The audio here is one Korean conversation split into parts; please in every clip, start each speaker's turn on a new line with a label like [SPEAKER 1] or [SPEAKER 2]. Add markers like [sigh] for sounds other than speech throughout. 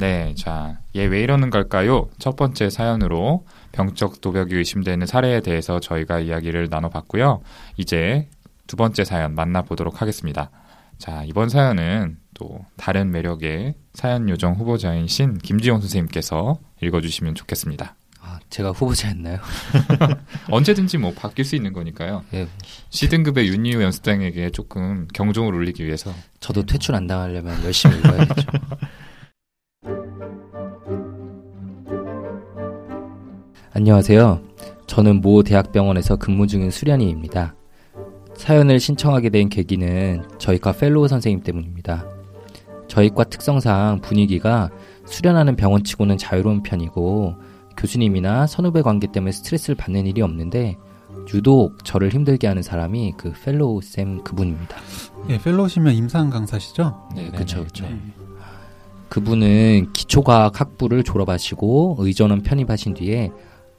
[SPEAKER 1] 네, 자, 얘 왜 이러는 걸까요? 첫 번째 사연으로 병적 도벽이 의심되는 사례에 대해서 저희가 이야기를 나눠봤고요. 이제 두 번째 사연 만나보도록 하겠습니다. 자, 이번 사연은 또 다른 매력의 사연 요정 후보자인 신 김지용 선생님께서 읽어주시면 좋겠습니다.
[SPEAKER 2] 아, 제가 후보자였나요? [laughs]
[SPEAKER 1] 언제든지 뭐 바뀔 수 있는 거니까요.
[SPEAKER 2] 예,
[SPEAKER 1] C등급의 윤희우 연습생에게 조금 경종을 울리기 위해서
[SPEAKER 2] 저도 퇴출 안 당하려면 열심히 읽어야겠죠. [laughs] 안녕하세요. 저는 모 대학병원에서 근무 중인 수련의입니다. 사연을 신청하게 된 계기는 저희과 fellow 선생님 때문입니다. 저희과 특성상 분위기가 수련하는 병원치고는 자유로운 편이고 교수님이나 선후배 관계 때문에 스트레스를 받는 일이 없는데 유독 저를 힘들게 하는 사람이 그 fellow 쌤 그분입니다.
[SPEAKER 3] 예, 펠로우시면 임상 강사시죠?
[SPEAKER 1] 네,
[SPEAKER 2] 그쵸.
[SPEAKER 1] 네.
[SPEAKER 2] 그분은 기초과학 학부를 졸업하시고 의전원 편입하신 뒤에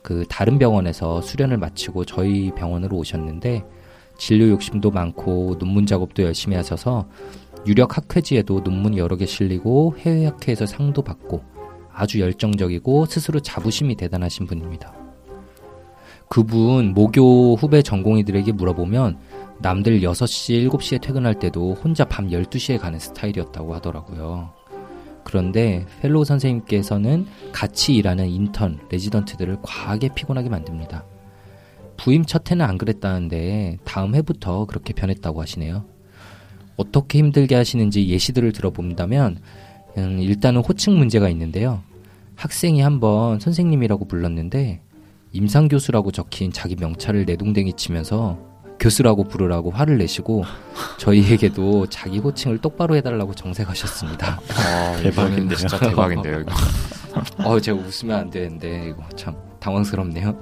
[SPEAKER 2] 그 다른 병원에서 수련을 마치고 저희 병원으로 오셨는데 진료 욕심도 많고 논문 작업도 열심히 하셔서 유력 학회지에도 논문이 여러 개 실리고 해외 학회에서 상도 받고 아주 열정적이고 스스로 자부심이 대단하신 분입니다. 그분 모교 후배 전공의들에게 물어보면 남들 6시, 7시에 퇴근할 때도 혼자 밤 12시에 가는 스타일이었다고 하더라고요. 그런데 fellow 선생님께서는 같이 일하는 인턴, 레지던트들을 과하게 피곤하게 만듭니다. 부임 첫 해는 안 그랬다는데 다음 해부터 그렇게 변했다고 하시네요. 어떻게 힘들게 하시는지 예시들을 들어본다면 음, 일단은 호칭 문제가 있는데요. 학생이 한번 선생님이라고 불렀는데 임상 교수라고 적힌 자기 명찰을 내동댕이 치면서 교수라고 부르라고 화를 내시고 저희에게도 자기 호칭을 똑바로 해달라고 정색하셨습니다.
[SPEAKER 1] 아, 이거는
[SPEAKER 3] 대박인데요.
[SPEAKER 1] 진짜 대박인데요. 이거. [laughs]
[SPEAKER 2] 어, 제가 웃으면 안 되는데 이거 참 당황스럽네요.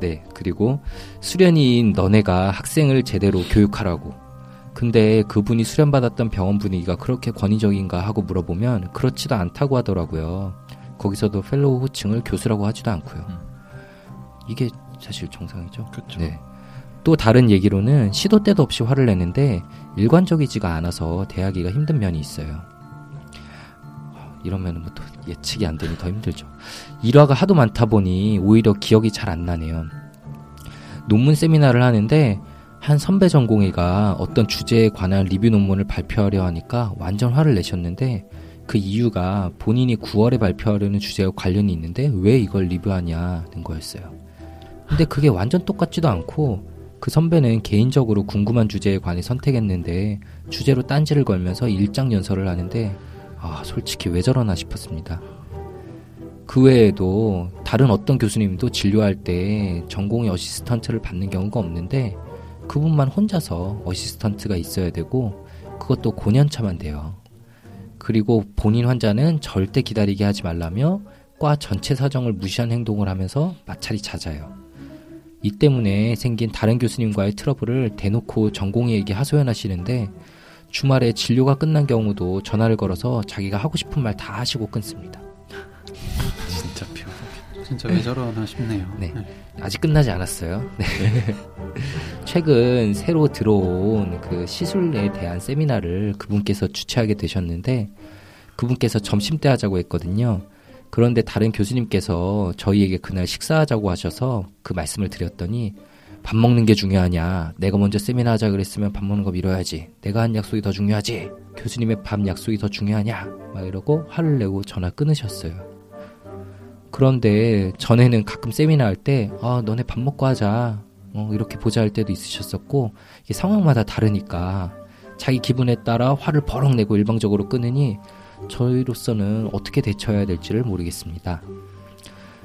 [SPEAKER 2] 네, 그리고 수련이인 너네가 학생을 제대로 교육하라고. 근데 그분이 수련받았던 병원 분위기가 그렇게 권위적인가 하고 물어보면 그렇지도 않다고 하더라고요. 거기서도 fellow 호칭을 교수라고 하지도 않고요.
[SPEAKER 1] 음.
[SPEAKER 2] 이게 사실 정상이죠.
[SPEAKER 3] 그렇죠.
[SPEAKER 2] 네. 또 다른 얘기로는 시도 때도 없이 화를 내는데 일관적이지가 않아서 대하기가 힘든 면이 있어요. 이러면 뭐또 예측이 안 되니 더 힘들죠. 일화가 하도 많다 보니 오히려 기억이 잘 안 나네요. 논문 세미나를 하는데 한 선배 전공의가 어떤 주제에 관한 리뷰 논문을 발표하려 하니까 완전 화를 내셨는데 그 이유가 본인이 9월에 발표하려는 주제와 관련이 있는데 왜 이걸 리뷰하냐는 거였어요. 근데 그게 완전 똑같지도 않고 그 선배는 개인적으로 궁금한 주제에 관해 선택했는데 주제로 딴지를 걸면서 일장 연설을 하는데 아 솔직히 왜 저러나 싶었습니다. 그 외에도 다른 어떤 교수님도 진료할 때 전공의 어시스턴트를 받는 경우가 없는데 그분만 혼자서 어시스턴트가 있어야 되고 그것도 고년차만 돼요. 그리고 본인 환자는 절대 기다리게 하지 말라며 과 전체 사정을 무시한 행동을 하면서 마찰이 잦아요. 이 때문에 생긴 다른 교수님과의 트러블을 대놓고 전공의에게 하소연하시는데 주말에 진료가 끝난 경우도 전화를 걸어서 자기가 하고 싶은 말 다 하시고 끊습니다.
[SPEAKER 3] 진짜 표. 진짜 왜 저러나 싶네요.
[SPEAKER 2] 네. 아직 끝나지 않았어요. 네. [laughs] 최근 새로 들어온 그 시술에 대한 세미나를 그분께서 주최하게 되셨는데 그분께서 점심 때 하자고 했거든요. 그런데 다른 교수님께서 저희에게 그날 식사하자고 하셔서 그 말씀을 드렸더니 밥 먹는 게 중요하냐. 내가 먼저 세미나 하자 그랬으면 밥 먹는 거 미뤄야지. 내가 한 약속이 더 중요하지. 교수님의 밥 약속이 더 중요하냐. 막 이러고 화를 내고 전화 끊으셨어요. 그런데 전에는 가끔 세미나 할 때, 아, 너네 밥 먹고 하자. 어, 이렇게 보자 할 때도 있으셨었고, 상황마다 다르니까 자기 기분에 따라 화를 버럭 내고 일방적으로 끊으니 저희로서는 어떻게 대처해야 될지를 모르겠습니다.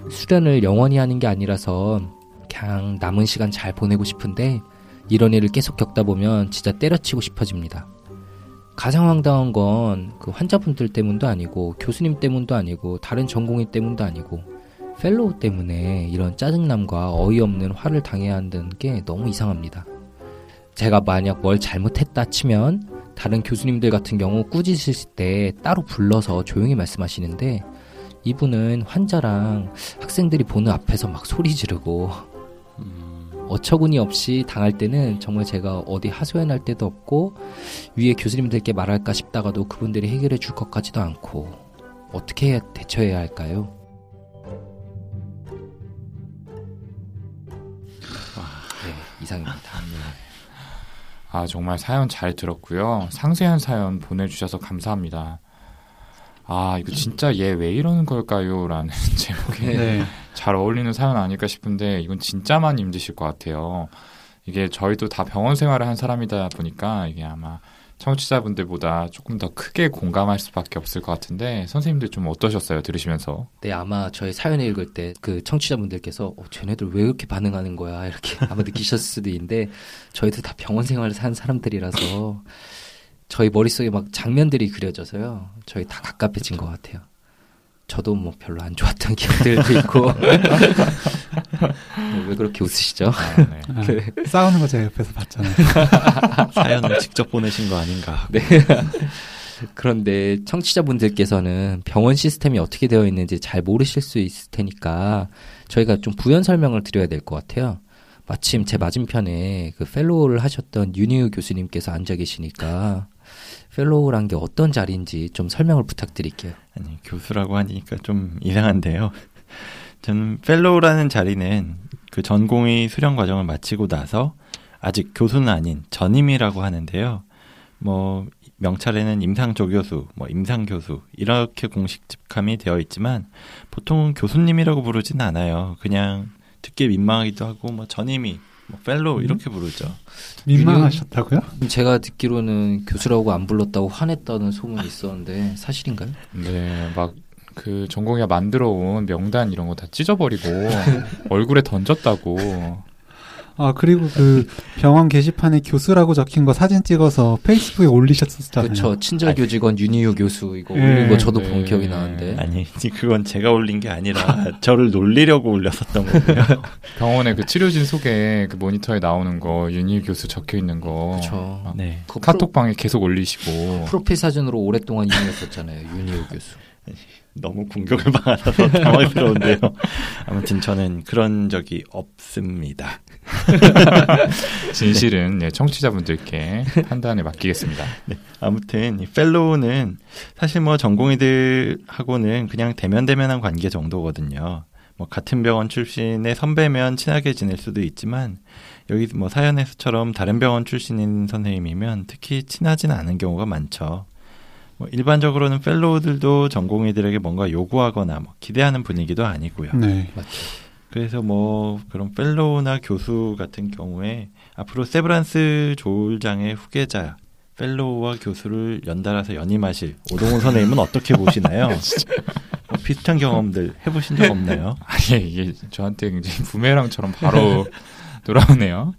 [SPEAKER 2] 수련을 영원히 하는 게 아니라서 그냥 남은 시간 잘 보내고 싶은데 이런 일을 계속 겪다 보면 진짜 때려치고 싶어집니다. 가장 황당한 건 그 환자분들 때문도 아니고 교수님 때문도 아니고 다른 전공의 때문도 아니고 fellow 때문에 이런 짜증남과 어이없는 화를 당해야 한다는 게 너무 이상합니다. 제가 만약 뭘 잘못했다 치면 다른 교수님들 같은 경우 꾸짖으실 때 따로 불러서 조용히 말씀하시는데 이분은 환자랑 학생들이 보는 앞에서 막 소리 지르고 어처구니 없이 당할 때는 정말 제가 어디 하소연할 데도 없고 위에 교수님들께 말할까 싶다가도 그분들이 해결해 줄 것 같지도 않고 어떻게 해야 대처해야 할까요? 네, 이상입니다.
[SPEAKER 1] 아, 정말 사연 잘 들었고요. 상세한 사연 보내주셔서 감사합니다. 아, 이거 진짜 얘 왜 이러는 걸까요? 라는 [laughs] 제목에
[SPEAKER 3] 네.
[SPEAKER 1] 잘 어울리는 사연 아닐까 싶은데 이건 진짜 많이 힘드실 것 같아요. 이게 저희도 다 병원 생활을 한 사람이다 보니까 이게 아마 청취자분들보다 조금 더 크게 공감할 수밖에 없을 것 같은데 선생님들 좀 어떠셨어요? 들으시면서?
[SPEAKER 2] 네, 아마 저희 사연을 읽을 때 그 청취자분들께서 어, 쟤네들 왜 이렇게 반응하는 거야 이렇게 [laughs] 아마 느끼셨을 수도 있는데 저희도 다 병원 생활을 산 사람들이라서 저희 머릿속에 막 장면들이 그려져서요. 저희 다 가깝해진 것 같아요. 저도 뭐 별로 안 좋았던 기억들도 있고 [laughs] 네, 왜 그렇게 웃으시죠?
[SPEAKER 1] 아, 네. [laughs]
[SPEAKER 3] 아,
[SPEAKER 2] 네.
[SPEAKER 3] 싸우는 거 제가 옆에서 봤잖아요. [laughs]
[SPEAKER 4] 사연을 직접 보내신 거 아닌가.
[SPEAKER 2] 네. [laughs] 그런데 청취자분들께서는 병원 시스템이 어떻게 되어 있는지 잘 모르실 수 있을 테니까 저희가 좀 부연 설명을 드려야 될 것 같아요. 마침 제 맞은편에 그 fellow를 하셨던 윤희우 교수님께서 앉아 계시니까 fellow란 게 어떤 자리인지 좀 설명을 부탁드릴게요.
[SPEAKER 4] 아니, 교수라고 하니까 좀 이상한데요. 저는 fellow라는 자리는 그 전공의 수련 과정을 마치고 나서 아직 교수는 아닌 전임의라고 하는데요. 뭐 명찰에는 임상 조교수, 뭐 임상 교수 이렇게 공식 직함이 되어 있지만 보통은 교수님이라고 부르진 않아요. 그냥 듣기 민망하기도 하고 뭐 전임의, 뭐 fellow 이렇게 부르죠.
[SPEAKER 3] 민망하셨다고요?
[SPEAKER 2] 제가 듣기로는 교수라고 안 불렀다고 화냈다는 소문이 있었는데 사실인가요?
[SPEAKER 1] 네, 막 그 전공이가 만들어 온 명단 이런 거 다 찢어버리고 [laughs] 얼굴에 던졌다고.
[SPEAKER 3] 아 그리고 그 병원 게시판에 교수라고 적힌 거 사진 찍어서 페이스북에 올리셨었잖아요.
[SPEAKER 2] 그렇죠. 친절 교직원 윤희우 교수 이거
[SPEAKER 3] 예.
[SPEAKER 2] 올린 거 저도
[SPEAKER 1] 네.
[SPEAKER 2] 본 기억이 나는데.
[SPEAKER 4] 아니, 그건 제가 올린 게 아니라 저를 놀리려고 올렸었던 거고요. [laughs]
[SPEAKER 1] 병원의 그 치료진 속에 그 모니터에 나오는 거 윤희 교수 적혀 있는 거
[SPEAKER 2] 그렇죠.
[SPEAKER 4] 네.
[SPEAKER 2] 그
[SPEAKER 1] 카톡방에 계속 올리시고
[SPEAKER 2] 프로필 사진으로 오랫동안 [laughs] 이용했었잖아요. 윤희우 교수.
[SPEAKER 4] 너무 공격을 받아서 [laughs] 당황스러운데요. 아무튼 저는 그런 적이 없습니다. [laughs]
[SPEAKER 1] 진실은 예, 청취자분들께 판단에 맡기겠습니다.
[SPEAKER 4] 아무튼 이 펠로우는 사실 뭐 전공의들하고는 그냥 대면대면한 관계 정도거든요. 뭐 같은 병원 출신의 선배면 친하게 지낼 수도 있지만 여기 뭐 사연에서처럼 다른 병원 출신인 선생님이면 특히 친하진 않은 경우가 많죠. 뭐 일반적으로는 fellow들도 전공의들에게 뭔가 요구하거나 뭐 기대하는 분위기도 아니고요.
[SPEAKER 3] 네.
[SPEAKER 2] 맞죠.
[SPEAKER 4] 그래서 뭐 그런 fellow나 교수 같은 경우에 앞으로 세브란스 조울장의 후계자 fellow와 교수를 연달아서 연임하실 오동훈 선생님은 어떻게 [laughs] 보시나요? 뭐 비슷한 경험들 해보신 적 없나요? [laughs]
[SPEAKER 1] 아예 이게 저한테 굉장히 부메랑처럼 바로 [laughs] 돌아오네요.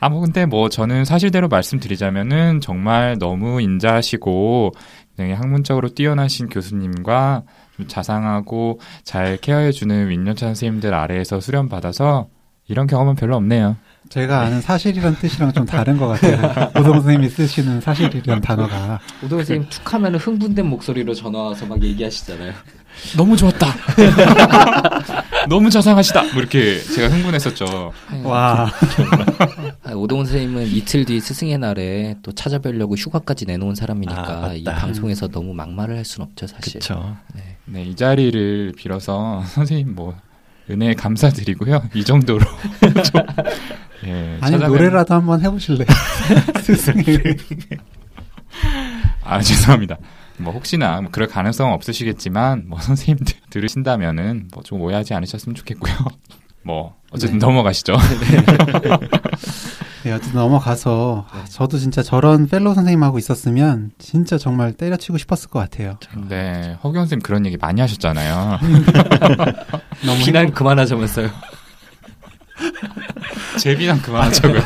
[SPEAKER 1] 아, 뭐, 근데 뭐, 저는 사실대로 말씀드리자면은 정말 너무 인자하시고, 굉장히 학문적으로 뛰어나신 교수님과 좀 자상하고 잘 케어해주는 윈년차 선생님들 아래에서 수련 받아서 이런 경험은 별로 없네요.
[SPEAKER 3] 제가 아는 사실이란 뜻이랑 좀 다른 것 같아요. [laughs] 오동 선생님이 쓰시는 사실이란 단어가
[SPEAKER 2] 오동 선생님 툭 하면 흥분된 목소리로 전화 와서 막 얘기하시잖아요.
[SPEAKER 1] 너무 좋았다! [laughs] 너무 자상하시다! 뭐 이렇게 제가 흥분했었죠.
[SPEAKER 3] 와
[SPEAKER 2] 아, 오동훈 선생님은 이틀 뒤 스승의 날에 또 찾아뵈려고 휴가까지 내놓은 사람이니까
[SPEAKER 4] 아.
[SPEAKER 2] 이 방송에서 너무 막말을 할 수는 없죠, 사실.
[SPEAKER 4] 그쵸.
[SPEAKER 1] 네, 이 자리를 빌어서 [laughs] 선생님 뭐, 은혜에 감사드리고요. 이 정도로. [laughs] 좀, 예,
[SPEAKER 3] 아니
[SPEAKER 1] 찾아뵙-
[SPEAKER 3] 노래라도 한번 해보실래요? [laughs] 스승의
[SPEAKER 1] 아, 죄송합니다. 뭐, 혹시나, 뭐 그럴 가능성은 없으시겠지만, 뭐, 선생님들 들으신다면은, 뭐, 좀 오해하지 않으셨으면 좋겠고요. 뭐, 어쨌든
[SPEAKER 3] 네.
[SPEAKER 1] 넘어가시죠. [laughs]
[SPEAKER 3] 네, 어쨌든 넘어가서 아, 저도 진짜 저런 fellow 선생님하고 있었으면 진짜 정말 때려치고 싶었을 것 같아요.
[SPEAKER 1] 네, 허경 선생님 그런 얘기 많이 하셨잖아요. [laughs]
[SPEAKER 3] 너무
[SPEAKER 2] 비난 그만하자면서요. [laughs]
[SPEAKER 1] 제 비난 그만하자고요.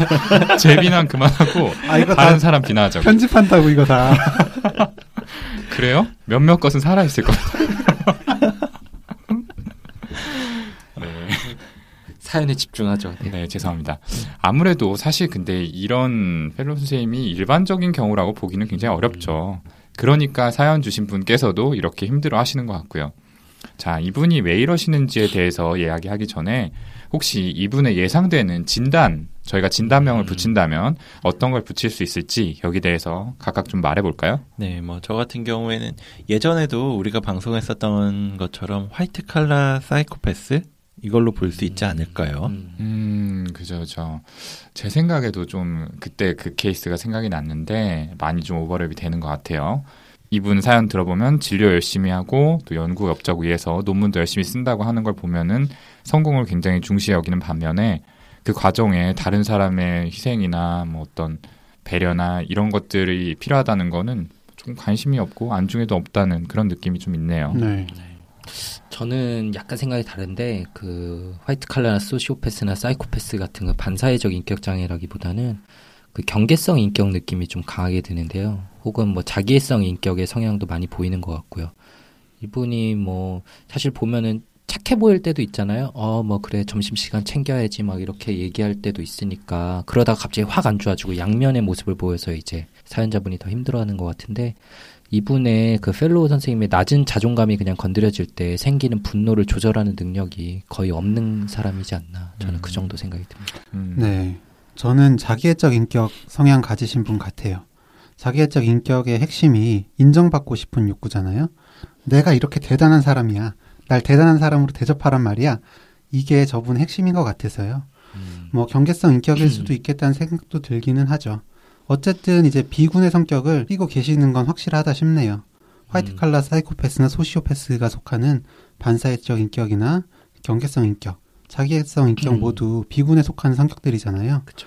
[SPEAKER 1] 제 비난 그만하고,
[SPEAKER 3] 아 이거
[SPEAKER 1] 다른
[SPEAKER 3] 다
[SPEAKER 1] 사람 비난하자고.
[SPEAKER 3] 편집한다고 이거 다.
[SPEAKER 1] 그래요? 몇몇 것은 살아있을 겁니다. 네.
[SPEAKER 2] 사연에 집중하죠. 네.
[SPEAKER 1] 네, 죄송합니다. 아무래도 사실 근데 이런 펠로 선생님이 일반적인 경우라고 보기는 굉장히 어렵죠. 그러니까 사연 주신 분께서도 이렇게 힘들어 하시는 것 같고요. 자, 이분이 왜 이러시는지에 대해서 이야기하기 전에 혹시 이분의 예상되는 진단 저희가 진단명을
[SPEAKER 2] 음.
[SPEAKER 1] 붙인다면 어떤 걸 붙일 수 있을지 여기 대해서 각각 좀 말해 볼까요?
[SPEAKER 4] 네, 뭐 저 같은 경우에는 예전에도 우리가 방송했었던 것처럼 화이트 칼라 사이코패스 이걸로 볼 수 있지 않을까요?
[SPEAKER 2] 음.
[SPEAKER 1] 음, 그죠, 그죠. 제 생각에도 좀 그때 그 케이스가 생각이 났는데 많이 좀 오버랩이 되는 것 같아요. 이분 사연 들어보면 진료 열심히 하고 또 연구 업적 위해서 논문도 열심히 쓴다고 하는 걸 보면은 성공을 굉장히 중시 여기는 반면에 그 과정에 다른 사람의 희생이나 뭐 어떤 배려나 이런 것들이 필요하다는 거는 좀 관심이 없고 안중에도 없다는 그런 느낌이 좀 있네요.
[SPEAKER 3] 네.
[SPEAKER 2] 저는 약간 생각이 다른데 그 화이트 칼라나 소시오패스나 사이코패스 같은 그 반사회적 인격 장애라기보다는 그 경계성 인격 느낌이 좀 강하게 드는데요. 혹은 뭐 자기애성 인격의 성향도 많이 보이는 것 같고요. 이분이 뭐 사실 보면은 착해 보일 때도 있잖아요. 어, 뭐 그래 점심 시간 챙겨야지 막 이렇게 얘기할 때도 있으니까 그러다가 갑자기 확 안 좋아지고 양면의 모습을 보여서 이제 사연자분이 더 힘들어하는 것 같은데 이분의 그 fellow 선생님의 낮은 자존감이 그냥 건드려질 때 생기는 분노를 조절하는 능력이 거의 없는 사람이지 않나 저는 그 정도 생각이 듭니다.
[SPEAKER 1] 음.
[SPEAKER 3] 네. 저는 자기애적 인격 성향 가지신 분 같아요. 자기애적 인격의 핵심이 인정받고 싶은 욕구잖아요. 내가 이렇게 대단한 사람이야. 날 대단한 사람으로 대접하란 말이야. 이게 저분의 핵심인 것 같아서요. 뭐 경계성 인격일 [clears throat] 수도 있겠다는 생각도 들기는 하죠. 어쨌든 이제 비군의 성격을 띠고 계시는 건 확실하다 싶네요. 화이트
[SPEAKER 2] 음.
[SPEAKER 3] 칼라 사이코패스나 소시오패스가 속하는 반사회적 인격이나 경계성 인격, 자기애성 인격
[SPEAKER 2] 음.
[SPEAKER 3] 모두 비군에 속하는 성격들이잖아요.
[SPEAKER 2] 그쵸.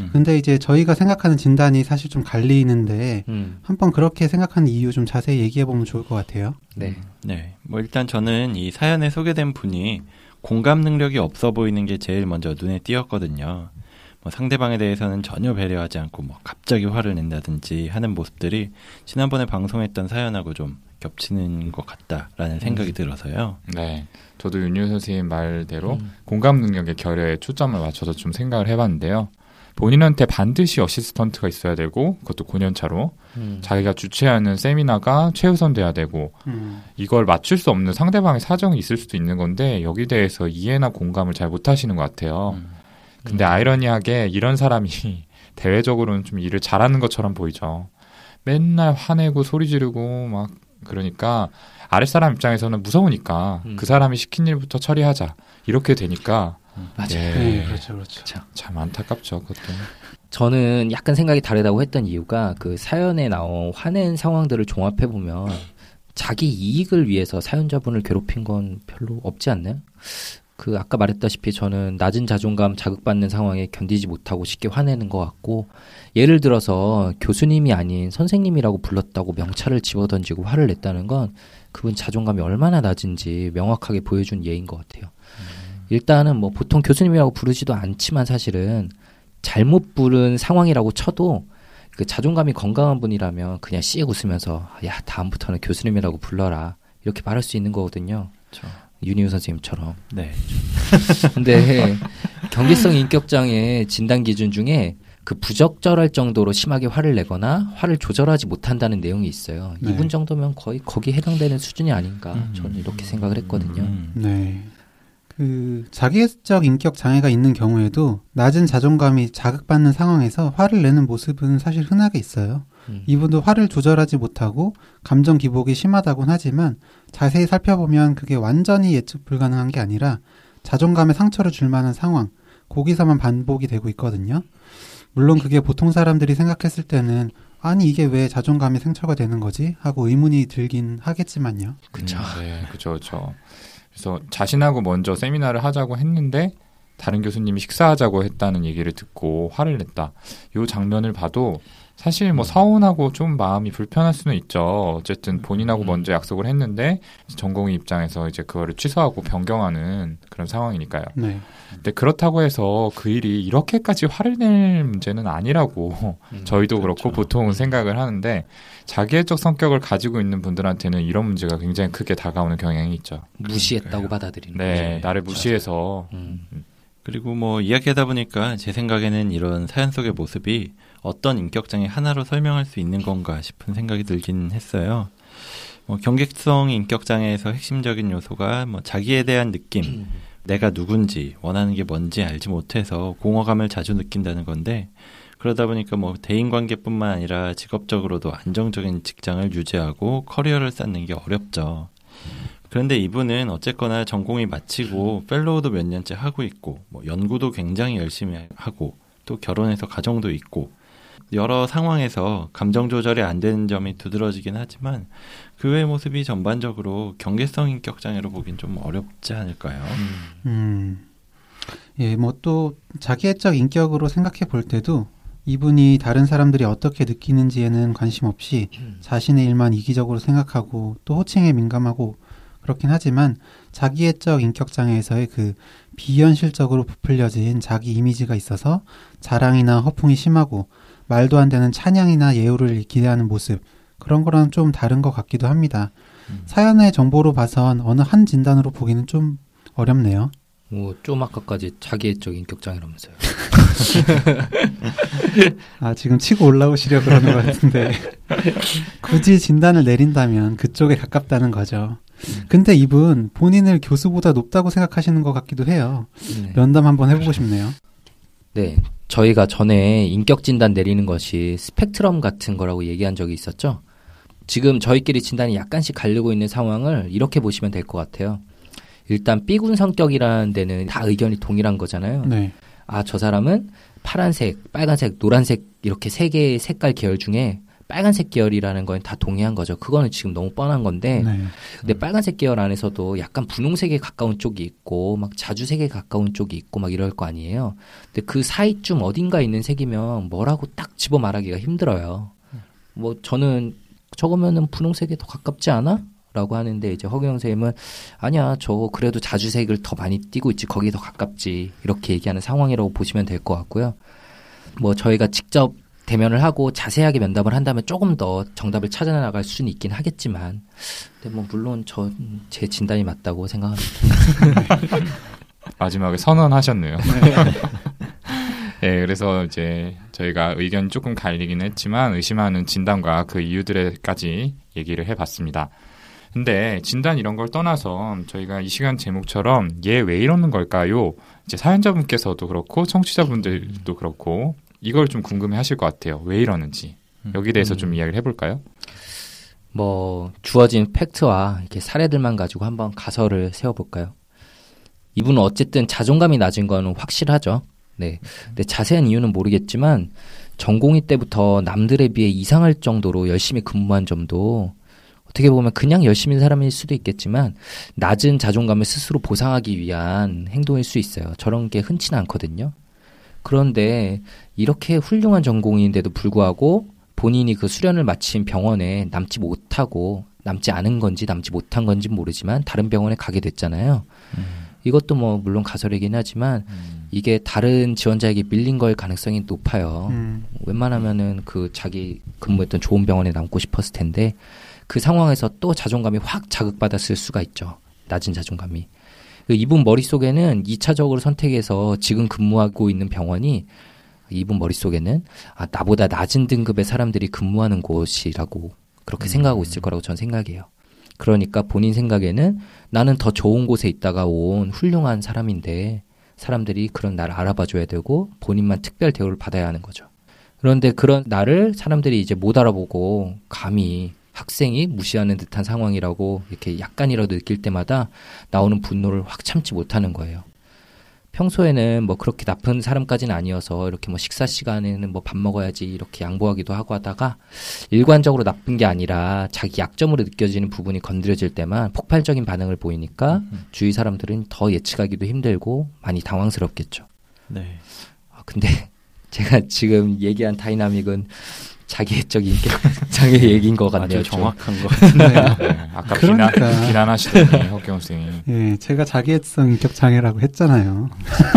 [SPEAKER 4] 음.
[SPEAKER 3] 근데 이제 저희가 생각하는 진단이 사실 좀 갈리는데
[SPEAKER 2] 음,
[SPEAKER 3] 한번 그렇게 생각하는 이유 좀 자세히 얘기해 보면 좋을 것 같아요.
[SPEAKER 2] 네.
[SPEAKER 4] 네, 뭐 일단 저는 이 사연에 소개된 분이 공감 능력이 없어 보이는 게 제일 먼저 눈에 띄었거든요. 뭐 상대방에 대해서는 전혀 배려하지 않고 뭐 갑자기 화를 낸다든지 하는 모습들이 지난번에 방송했던 사연하고 좀 겹치는 것 같다라는 생각이 들어서요.
[SPEAKER 1] 네. 저도 윤유 선생님 말대로
[SPEAKER 2] 음.
[SPEAKER 1] 공감 능력의 결여에 초점을 맞춰서 좀 생각을 해봤는데요. 본인한테 반드시 어시스턴트가 있어야 되고 그것도 9년차로
[SPEAKER 2] 음.
[SPEAKER 1] 자기가 주최하는 세미나가 최우선 돼야 되고
[SPEAKER 3] 음.
[SPEAKER 1] 이걸 맞출 수 없는 상대방의 사정이 있을 수도 있는 건데 여기 대해서 이해나 공감을 잘 못하시는 것 같아요.
[SPEAKER 4] 음.
[SPEAKER 1] 근데 아이러니하게 이런 사람이 [laughs] 대외적으로는 좀 일을 잘하는 것처럼 보이죠. 맨날 화내고 소리 지르고 막 그러니까 아랫사람 입장에서는 무서우니까
[SPEAKER 2] 음.
[SPEAKER 1] 그 사람이 시킨 일부터 처리하자 이렇게 되니까
[SPEAKER 2] 맞아요.
[SPEAKER 1] 예,
[SPEAKER 3] 네, 그렇죠, 그렇죠.
[SPEAKER 1] 참 안타깝죠 그것도.
[SPEAKER 2] 저는 약간 생각이 다르다고 했던 이유가 그 사연에 나온 화낸 상황들을 종합해 보면 자기 이익을 위해서 사연자분을 괴롭힌 건 별로 없지 않나요? 그 아까 말했다시피 저는 낮은 자존감 자극받는 상황에 견디지 못하고 쉽게 화내는 것 같고 예를 들어서 교수님이 아닌 선생님이라고 불렀다고 명찰을 집어던지고 화를 냈다는 건 그분 자존감이 얼마나 낮은지 명확하게 보여준 예인 것 같아요. 일단은 뭐 보통 교수님이라고 부르지도 않지만 사실은 잘못 부른 상황이라고 쳐도 그 자존감이 건강한 분이라면 그냥 씩 웃으면서 야 다음부터는 교수님이라고 불러라 이렇게 말할 수 있는 거거든요.
[SPEAKER 4] 그렇죠.
[SPEAKER 2] 윤희우 선생님처럼.
[SPEAKER 4] 네.
[SPEAKER 2] 근데 [laughs] 경계성 인격장애 진단 기준 중에 그 부적절할 정도로 심하게 화를 내거나 화를 조절하지 못한다는 내용이 있어요.
[SPEAKER 3] 네.
[SPEAKER 2] 이분 정도면 거의 거기 해당되는 수준이 아닌가
[SPEAKER 4] 음.
[SPEAKER 2] 저는 이렇게 생각을 했거든요.
[SPEAKER 4] 음.
[SPEAKER 3] 네. 그 자기애적 인격 장애가 있는 경우에도 낮은 자존감이 자극받는 상황에서 화를 내는 모습은 사실 흔하게 있어요.
[SPEAKER 2] 음.
[SPEAKER 3] 이분도 화를 조절하지 못하고 감정 기복이 심하다곤 하지만 자세히 살펴보면 그게 완전히 예측 불가능한 게 아니라 자존감에 상처를 줄 만한 상황, 거기서만 반복이 되고 있거든요. 물론 그게 보통 사람들이 생각했을 때는 아니 이게 왜 자존감이 상처가 되는 거지 하고 의문이 들긴 하겠지만요.
[SPEAKER 2] 그쵸.
[SPEAKER 1] 음, 네, 그죠, 그죠. 그래서 자신하고 먼저 세미나를 하자고 했는데 다른 교수님이 식사하자고 했다는 얘기를 듣고 화를 냈다. 요 장면을 봐도 사실 뭐 서운하고 좀 마음이 불편할 수는 있죠. 어쨌든 본인하고
[SPEAKER 2] 음.
[SPEAKER 1] 먼저 약속을 했는데 전공의 입장에서 이제 그거를 취소하고 변경하는 그런 상황이니까요.
[SPEAKER 3] 네.
[SPEAKER 1] 근데 그렇다고 해서 그 일이 이렇게까지 화를 낼 문제는 아니라고
[SPEAKER 2] 음.
[SPEAKER 1] 저희도 그렇고
[SPEAKER 4] 그렇죠.
[SPEAKER 1] 보통은 생각을 하는데 자기애적 성격을 가지고 있는 분들한테는 이런 문제가 굉장히 크게 다가오는 경향이 있죠.
[SPEAKER 2] 무시했다고
[SPEAKER 4] 그러니까요.
[SPEAKER 2] 받아들이는
[SPEAKER 1] 네,
[SPEAKER 2] 거죠.
[SPEAKER 4] 네,
[SPEAKER 1] 나를 무시해서
[SPEAKER 2] 음.
[SPEAKER 4] 그리고 뭐 이야기하다 보니까 제 생각에는 이런 사연 속의 모습이 어떤 인격장애 하나로 설명할 수 있는 건가 싶은 생각이 들긴 했어요. 뭐 경객성 인격장애에서 핵심적인 요소가 뭐 자기에 대한 느낌, [clears throat] 내가 누군지 원하는 게 뭔지 알지 못해서 공허감을 자주 느낀다는 건데 그러다 보니까 뭐 대인 관계뿐만 아니라 직업적으로도 안정적인 직장을 유지하고 커리어를 쌓는 게 어렵죠. 그런데 이분은 어쨌거나 전공이 마치고 펠로우도 몇 년째 하고 있고 뭐 연구도 굉장히 열심히 하고 또 결혼해서 가정도 있고 여러 상황에서 감정 조절이 안 되는 점이 두드러지긴 하지만 그 외의 모습이 전반적으로 경계성 인격 장애로 보긴 좀 어렵지 않을까요?
[SPEAKER 3] 음. 예, 뭐 또 자기애적 인격으로 생각해 볼 때도 이분이 다른 사람들이 어떻게 느끼는지에는 관심 없이 자신의 일만 이기적으로 생각하고 또 호칭에 민감하고 그렇긴 하지만 자기애적 인격 장애에서의 그 비현실적으로 부풀려진 자기 이미지가 있어서 자랑이나 허풍이 심하고 말도 안 되는 찬양이나 예우를 기대하는 모습 그런 거랑 좀 다른 것 같기도 합니다.
[SPEAKER 4] 음.
[SPEAKER 3] 사연의 정보로 봐선 어느 한 진단으로 보기는 좀 어렵네요.
[SPEAKER 2] 뭐, 좀 아까까지 자기애적 인격장애라면서요. [laughs]
[SPEAKER 3] 아, 지금 치고 올라오시려 그러는 것 같은데. [laughs] 굳이 진단을 내린다면 그쪽에 가깝다는 거죠. 근데 이분 본인을 교수보다 높다고 생각하시는 것 같기도 해요.
[SPEAKER 2] 네.
[SPEAKER 3] 면담 한번 해보고 싶네요.
[SPEAKER 2] 네. 저희가 전에 인격 진단 내리는 것이 스펙트럼 같은 거라고 얘기한 적이 있었죠. 지금 저희끼리 진단이 약간씩 갈리고 있는 상황을 이렇게 보시면 될 것 같아요. 일단 B군 성격이라는 데는 다 의견이 동일한 거잖아요.
[SPEAKER 3] 네.
[SPEAKER 2] 아, 저 사람은 파란색, 빨간색, 노란색 이렇게 세 개의 색깔 계열 중에 빨간색 계열이라는 건 다 동의한 거죠. 그거는 지금 너무 뻔한 건데
[SPEAKER 3] 네.
[SPEAKER 2] 근데 빨간색 계열 안에서도 약간 분홍색에 가까운 쪽이 있고 막 자주색에 가까운 쪽이 있고 막 이럴 거 아니에요. 근데 그 사이쯤 어딘가 있는 색이면 뭐라고 딱 집어 말하기가 힘들어요. 뭐 저는 저거면은 분홍색에 더 가깝지 않아? 라고 하는데 이제 허경 선생님은 아니야 저 그래도 자주색을 더 많이 띄고 있지 거기 더 가깝지 이렇게 얘기하는 상황이라고 보시면 될 것 같고요. 뭐 저희가 직접 대면을 하고 자세하게 면담을 한다면 조금 더 정답을 찾아 나갈 수는 있긴 하겠지만, 근데 뭐 물론 저 제 진단이 맞다고 생각합니다. [laughs]
[SPEAKER 1] 마지막에 선언하셨네요. [laughs] 네, 그래서 이제 저희가 의견이 조금 갈리긴 했지만 의심하는 진단과 그 이유들에까지 얘기를 해봤습니다. 근데 진단 이런 걸 떠나서 저희가 이 시간 제목처럼 얘 왜 이러는 걸까요? 이제 사연자분께서도 그렇고 청취자분들도 그렇고 이걸 좀 궁금해 하실 것 같아요. 왜 이러는지. 여기에 대해서 좀 이야기를 해볼까요?
[SPEAKER 2] 뭐 주어진 팩트와 이렇게 사례들만 가지고 한번 가설을 세워볼까요? 이분은 어쨌든 자존감이 낮은 거는 확실하죠. 네. 근데 자세한 이유는 모르겠지만 전공의 때부터 남들에 비해 이상할 정도로 열심히 근무한 점도 어떻게 보면 그냥 열심히 사람일 수도 있겠지만 낮은 자존감을 스스로 보상하기 위한 행동일 수 있어요. 저런 게 흔치는 않거든요. 그런데 이렇게 훌륭한 전공인데도 불구하고 본인이 그 수련을 마친 병원에 남지 못하고 남지 않은 건지 남지 못한 건지 모르지만 다른 병원에 가게 됐잖아요. 이것도 뭐 물론 가설이긴 하지만 이게 다른 지원자에게 밀린 걸 가능성이 높아요.
[SPEAKER 3] 음,
[SPEAKER 2] 웬만하면은 그 자기 근무했던 좋은 병원에 남고 싶었을 텐데 그 상황에서 또 자존감이 확 자극받았을 수가 있죠. 낮은 자존감이. 그 이분 머릿속에는 2차적으로 선택해서 지금 근무하고 있는 병원이 이분 머릿속에는 아, 나보다 낮은 등급의 사람들이 근무하는 곳이라고 그렇게 생각하고 있을 거라고 전 생각해요. 그러니까 본인 생각에는 나는 더 좋은 곳에 있다가 온 훌륭한 사람인데 사람들이 그런 나를 알아봐줘야 되고 본인만 특별 대우를 받아야 하는 거죠. 그런데 그런 나를 사람들이 이제 못 알아보고 감히 학생이 무시하는 듯한 상황이라고 이렇게 약간이라도 느낄 때마다 나오는 분노를 확 참지 못하는 거예요. 평소에는 뭐 그렇게 나쁜 사람까지는 아니어서 이렇게 뭐 식사 시간에는 뭐 밥 먹어야지 이렇게 양보하기도 하고 하다가 일관적으로 나쁜 게 아니라 자기 약점으로 느껴지는 부분이 건드려질 때만 폭발적인 반응을 보이니까 주위 사람들은 더 예측하기도 힘들고 많이 당황스럽겠죠.
[SPEAKER 4] 네.
[SPEAKER 2] 아, 근데 [laughs] 제가 지금 얘기한 다이나믹은 자기애적 인격 장애 얘기인 것 같네요.
[SPEAKER 4] 정확한 것 [laughs] 같은데요.
[SPEAKER 1] 네, 아까
[SPEAKER 3] 그러니까.
[SPEAKER 1] 비난, 비난하시더니 허경 선생님.
[SPEAKER 3] 예, 제가 자기애성 인격 장애라고 했잖아요.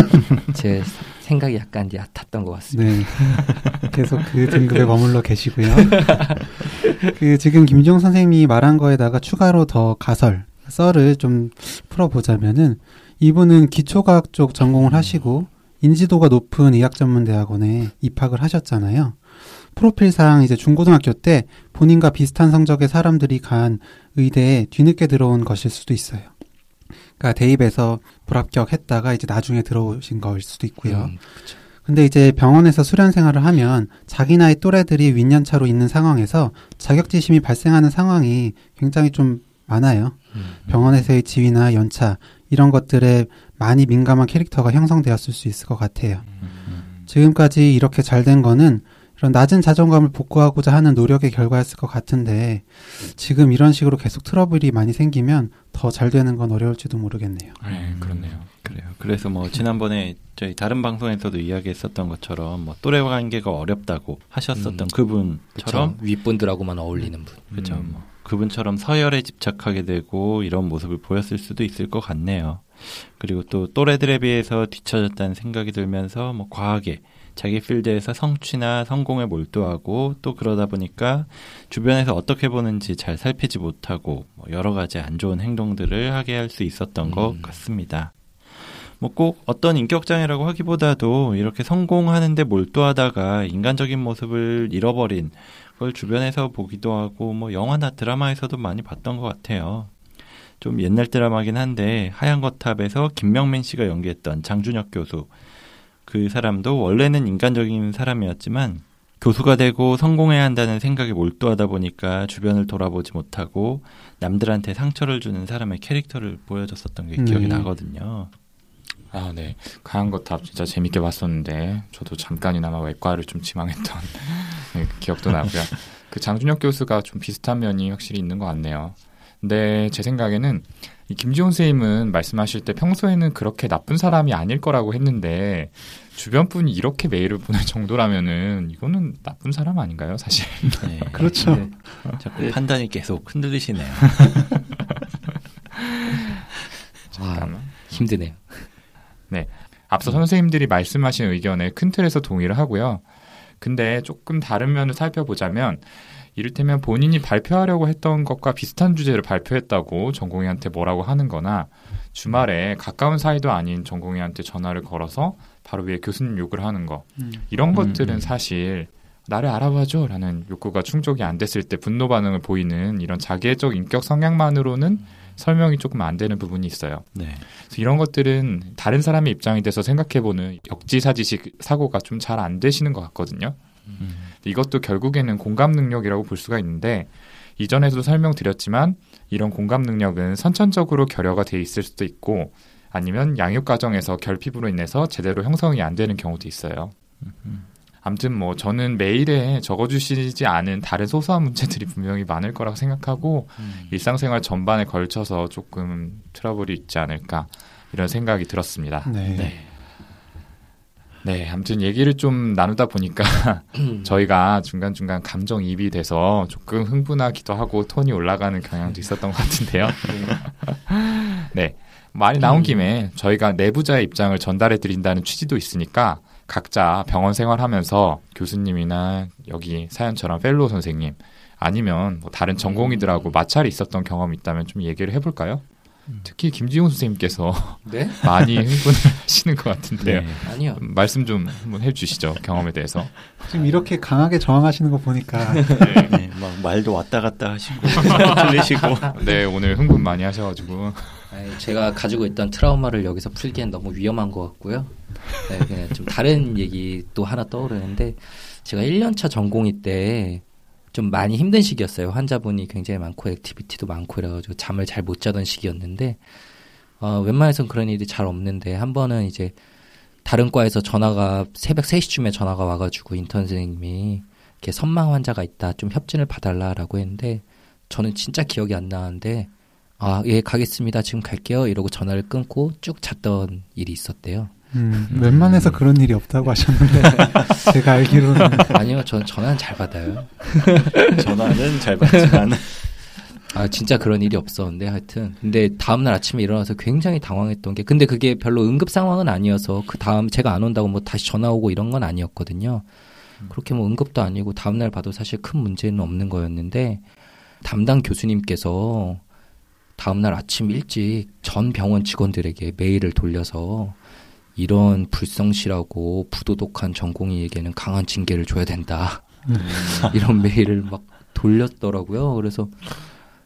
[SPEAKER 3] [laughs]
[SPEAKER 2] 제 생각이 약간 이제 얕았던 것 같습니다.
[SPEAKER 3] 네. 계속 그 등급에 머물러 계시고요. 그 지금 김종 선생님이 말한 거에다가 추가로 더 가설, 썰을 좀 풀어보자면은 이분은 기초과학 쪽 전공을 하시고 인지도가 높은 의학전문대학원에 입학을 하셨잖아요. 프로필상 이제 중고등학교 때 본인과 비슷한 성적의 사람들이 간 의대에 뒤늦게 들어온 것일 수도 있어요. 그러니까 대입해서 불합격했다가 이제 나중에 들어오신 거일 수도 있고요.
[SPEAKER 2] 음.
[SPEAKER 3] 근데 이제 병원에서 수련 생활을 하면 자기 나이 또래들이 윈년차로 있는 상황에서 자격지심이 발생하는 상황이 굉장히 좀 많아요.
[SPEAKER 2] 음.
[SPEAKER 3] 병원에서의 지위나 연차 이런 것들에 많이 민감한 캐릭터가 형성되었을 수 있을 것 같아요. 지금까지 이렇게 잘 된 거는 이런 낮은 자존감을 복구하고자 하는 노력의 결과였을 것 같은데 지금 이런 식으로 계속 트러블이 많이 생기면 더 잘 되는 건 어려울지도 모르겠네요.
[SPEAKER 1] 네, 그렇네요.
[SPEAKER 4] 그래요. 그래서 뭐 지난번에 저희 다른 방송에서도 이야기했었던 것처럼 뭐 또래 관계가 어렵다고 하셨었던
[SPEAKER 2] 음.
[SPEAKER 4] 그분처럼
[SPEAKER 2] 윗분들하고만 어울리는 분.
[SPEAKER 4] 그죠.
[SPEAKER 1] 음.
[SPEAKER 4] 뭐 그분처럼 서열에 집착하게 되고 이런 모습을 보였을 수도 있을 것 같네요. 그리고 또 또래들에 비해서 뒤처졌다는 생각이 들면서 뭐 과하게 자기 필드에서 성취나 성공에 몰두하고 또 그러다 보니까 주변에서 어떻게 보는지 잘 살피지 못하고 뭐 여러 가지 안 좋은 행동들을 하게 할 수 있었던 것
[SPEAKER 2] 음.
[SPEAKER 4] 같습니다. 뭐꼭 어떤 인격장애라고 하기보다도 이렇게 성공하는데 몰두하다가 인간적인 모습을 잃어버린 그걸 주변에서 보기도 하고 뭐 영화나 드라마에서도 많이 봤던 것 같아요. 좀 옛날 드라마긴 한데 하얀 거탑에서 김명민 씨가 연기했던 장준혁 교수 그 사람도 원래는 인간적인 사람이었지만 교수가 되고 성공해야 한다는 생각에 몰두하다 보니까 주변을 돌아보지 못하고 남들한테 상처를 주는 사람의 캐릭터를 보여줬었던 게 기억이
[SPEAKER 3] 음.
[SPEAKER 4] 나거든요.
[SPEAKER 1] 아, 네. 강한 거탑 진짜 재밌게 봤었는데 저도 잠깐이나마 외과를 좀 지망했던 [laughs] 네, 그 기억도 나고요. 그 장준혁 교수가 좀 비슷한 면이 확실히 있는 것 같네요. 근데 제 생각에는 이 김지훈 선생님은 말씀하실 때 평소에는 그렇게 나쁜 사람이 아닐 거라고 했는데 주변 분이 이렇게 메일을 보낼 정도라면은 이거는 나쁜 사람 아닌가요, 사실?
[SPEAKER 4] 네. [laughs]
[SPEAKER 3] 그렇죠.
[SPEAKER 2] 네.
[SPEAKER 4] 자꾸 판단이 계속 흔들리시네요. [laughs]
[SPEAKER 2] 아,
[SPEAKER 1] 잠깐만.
[SPEAKER 2] 힘드네요.
[SPEAKER 1] 앞서 선생님들이 말씀하신 의견에 큰 틀에서 동의를 하고요. 근데 조금 다른 면을 살펴보자면 이를테면 본인이 발표하려고 했던 것과 비슷한 주제를 발표했다고 전공의한테 뭐라고 하는 거나 주말에 가까운 사이도 아닌 전공의한테 전화를 걸어서 바로 위에 교수님 욕을 하는 거
[SPEAKER 3] 음.
[SPEAKER 1] 이런
[SPEAKER 4] 음,
[SPEAKER 1] 것들은
[SPEAKER 4] 음.
[SPEAKER 1] 사실 나를 알아봐줘 라는 욕구가 충족이 안 됐을 때 분노 반응을 보이는 이런 자기애적 인격 성향만으로는 설명이 조금 안 되는 부분이 있어요.
[SPEAKER 4] 네.
[SPEAKER 1] 그래서 이런 것들은 다른 사람의 입장이 돼서 생각해보는 역지사지식 사고가 좀 잘 안 되시는 것 같거든요.
[SPEAKER 4] 음.
[SPEAKER 1] 이것도 결국에는 공감 능력이라고 볼 수가 있는데 이전에도 설명드렸지만 이런 공감 능력은 선천적으로 결여가 돼 있을 수도 있고 아니면 양육 과정에서 결핍으로 인해서 제대로 형성이 안 되는 경우도 있어요. 아무튼 뭐 저는 메일에 적어주시지 않은 다른 소소한 문제들이 분명히 많을 거라고 생각하고 일상생활 전반에 걸쳐서 조금 트러블이 있지 않을까 이런 생각이 들었습니다.
[SPEAKER 3] 네.
[SPEAKER 4] 네.
[SPEAKER 1] 네, 아무튼 얘기를 좀 나누다 보니까 [laughs] [laughs] 저희가 중간중간 감정이입이 돼서 조금 흥분하기도 하고 톤이 올라가는 경향도 있었던 것 같은데요. [laughs] 네. 말이 나온 김에 저희가 내부자의 입장을 전달해 드린다는 취지도 있으니까 각자 병원 생활하면서 교수님이나 여기 사연처럼 fellow 선생님 아니면 뭐 다른 전공의들하고 마찰이 있었던 경험이 있다면 좀 얘기를 해볼까요? 특히 김지훈 선생님께서 [laughs]
[SPEAKER 2] 네? [laughs]
[SPEAKER 1] 많이 흥분을 하시는 것 같은데요.
[SPEAKER 4] 네.
[SPEAKER 2] 아니요.
[SPEAKER 1] 말씀 좀 한번 해주시죠 경험에 대해서.
[SPEAKER 3] 지금 이렇게 강하게 저항하시는 거 보니까
[SPEAKER 4] 네, [laughs] 막 말도 왔다 갔다 하시고 틀리시고
[SPEAKER 1] 네 오늘 흥분 많이 하셔가지고
[SPEAKER 2] 제가 가지고 있던 트라우마를 여기서 풀기엔 너무 위험한 것 같고요. 네, 그냥 좀 다른 얘기 또 하나 떠오르는데 제가 1년차 전공의 때 좀 많이 힘든 시기였어요. 환자분이 굉장히 많고 activity도 많고 이래가지고 잠을 잘 못 자던 시기였는데 어, 웬만해선 그런 일이 잘 없는데 한 번은 이제 다른 과에서 전화가 새벽 3시쯤에 전화가 와가지고 인턴 선생님이 이렇게 선망 환자가 있다 좀 협진을 봐달라라고 했는데 저는 진짜 기억이 안 나는데 아, 예, 가겠습니다. 지금 갈게요. 이러고 전화를 끊고 쭉 잤던 일이 있었대요.
[SPEAKER 3] 음, 웬만해서 그런 일이 없다고 하셨는데 [laughs] 제가 알기로는
[SPEAKER 2] 아니요, 저는 전화는 잘 받아요. [laughs]
[SPEAKER 4] 전화는 잘 받지만
[SPEAKER 2] 아, 진짜 그런 일이 없었는데, 하여튼. 근데 다음 날 아침에 일어나서 굉장히 당황했던 게, 근데 그게 별로 응급 상황은 아니어서, 그 다음 제가 안 온다고 뭐 다시 전화 오고 이런 건 아니었거든요. 그렇게 뭐 응급도 아니고, 다음 날 봐도 사실 큰 문제는 없는 거였는데, 담당 교수님께서 다음 날 아침 일찍 전 병원 직원들에게 메일을 돌려서, 이런 불성실하고 부도덕한 전공의에게는 강한 징계를 줘야 된다. [laughs] 이런 메일을 막 돌렸더라고요. 그래서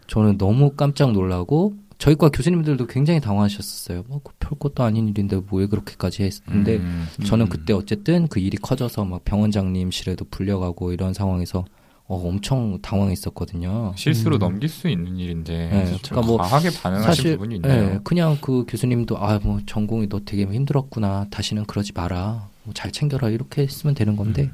[SPEAKER 2] 저는 너무 깜짝 놀라고 저희과 교수님들도 굉장히 당황하셨었어요. 뭐 별 것도 아닌 일인데 뭐왜 그렇게까지 했는데
[SPEAKER 1] 음,
[SPEAKER 2] 저는
[SPEAKER 4] 음.
[SPEAKER 2] 그때 어쨌든 그 일이 커져서 막 병원장님실에도 불려가고 이런 상황에서 어, 엄청 당황했었거든요.
[SPEAKER 1] 실수로
[SPEAKER 3] 음.
[SPEAKER 1] 넘길 수 있는 일인데
[SPEAKER 2] 네,
[SPEAKER 1] 좀
[SPEAKER 2] 그러니까 뭐
[SPEAKER 1] 과하게 반응하신
[SPEAKER 2] 사실
[SPEAKER 1] 부분이 있나요?
[SPEAKER 2] 예, 그냥 그 교수님도 아 뭐 전공이 너 되게 힘들었구나 다시는 그러지 마라 뭐 잘 챙겨라 이렇게 했으면 되는 건데
[SPEAKER 1] 음.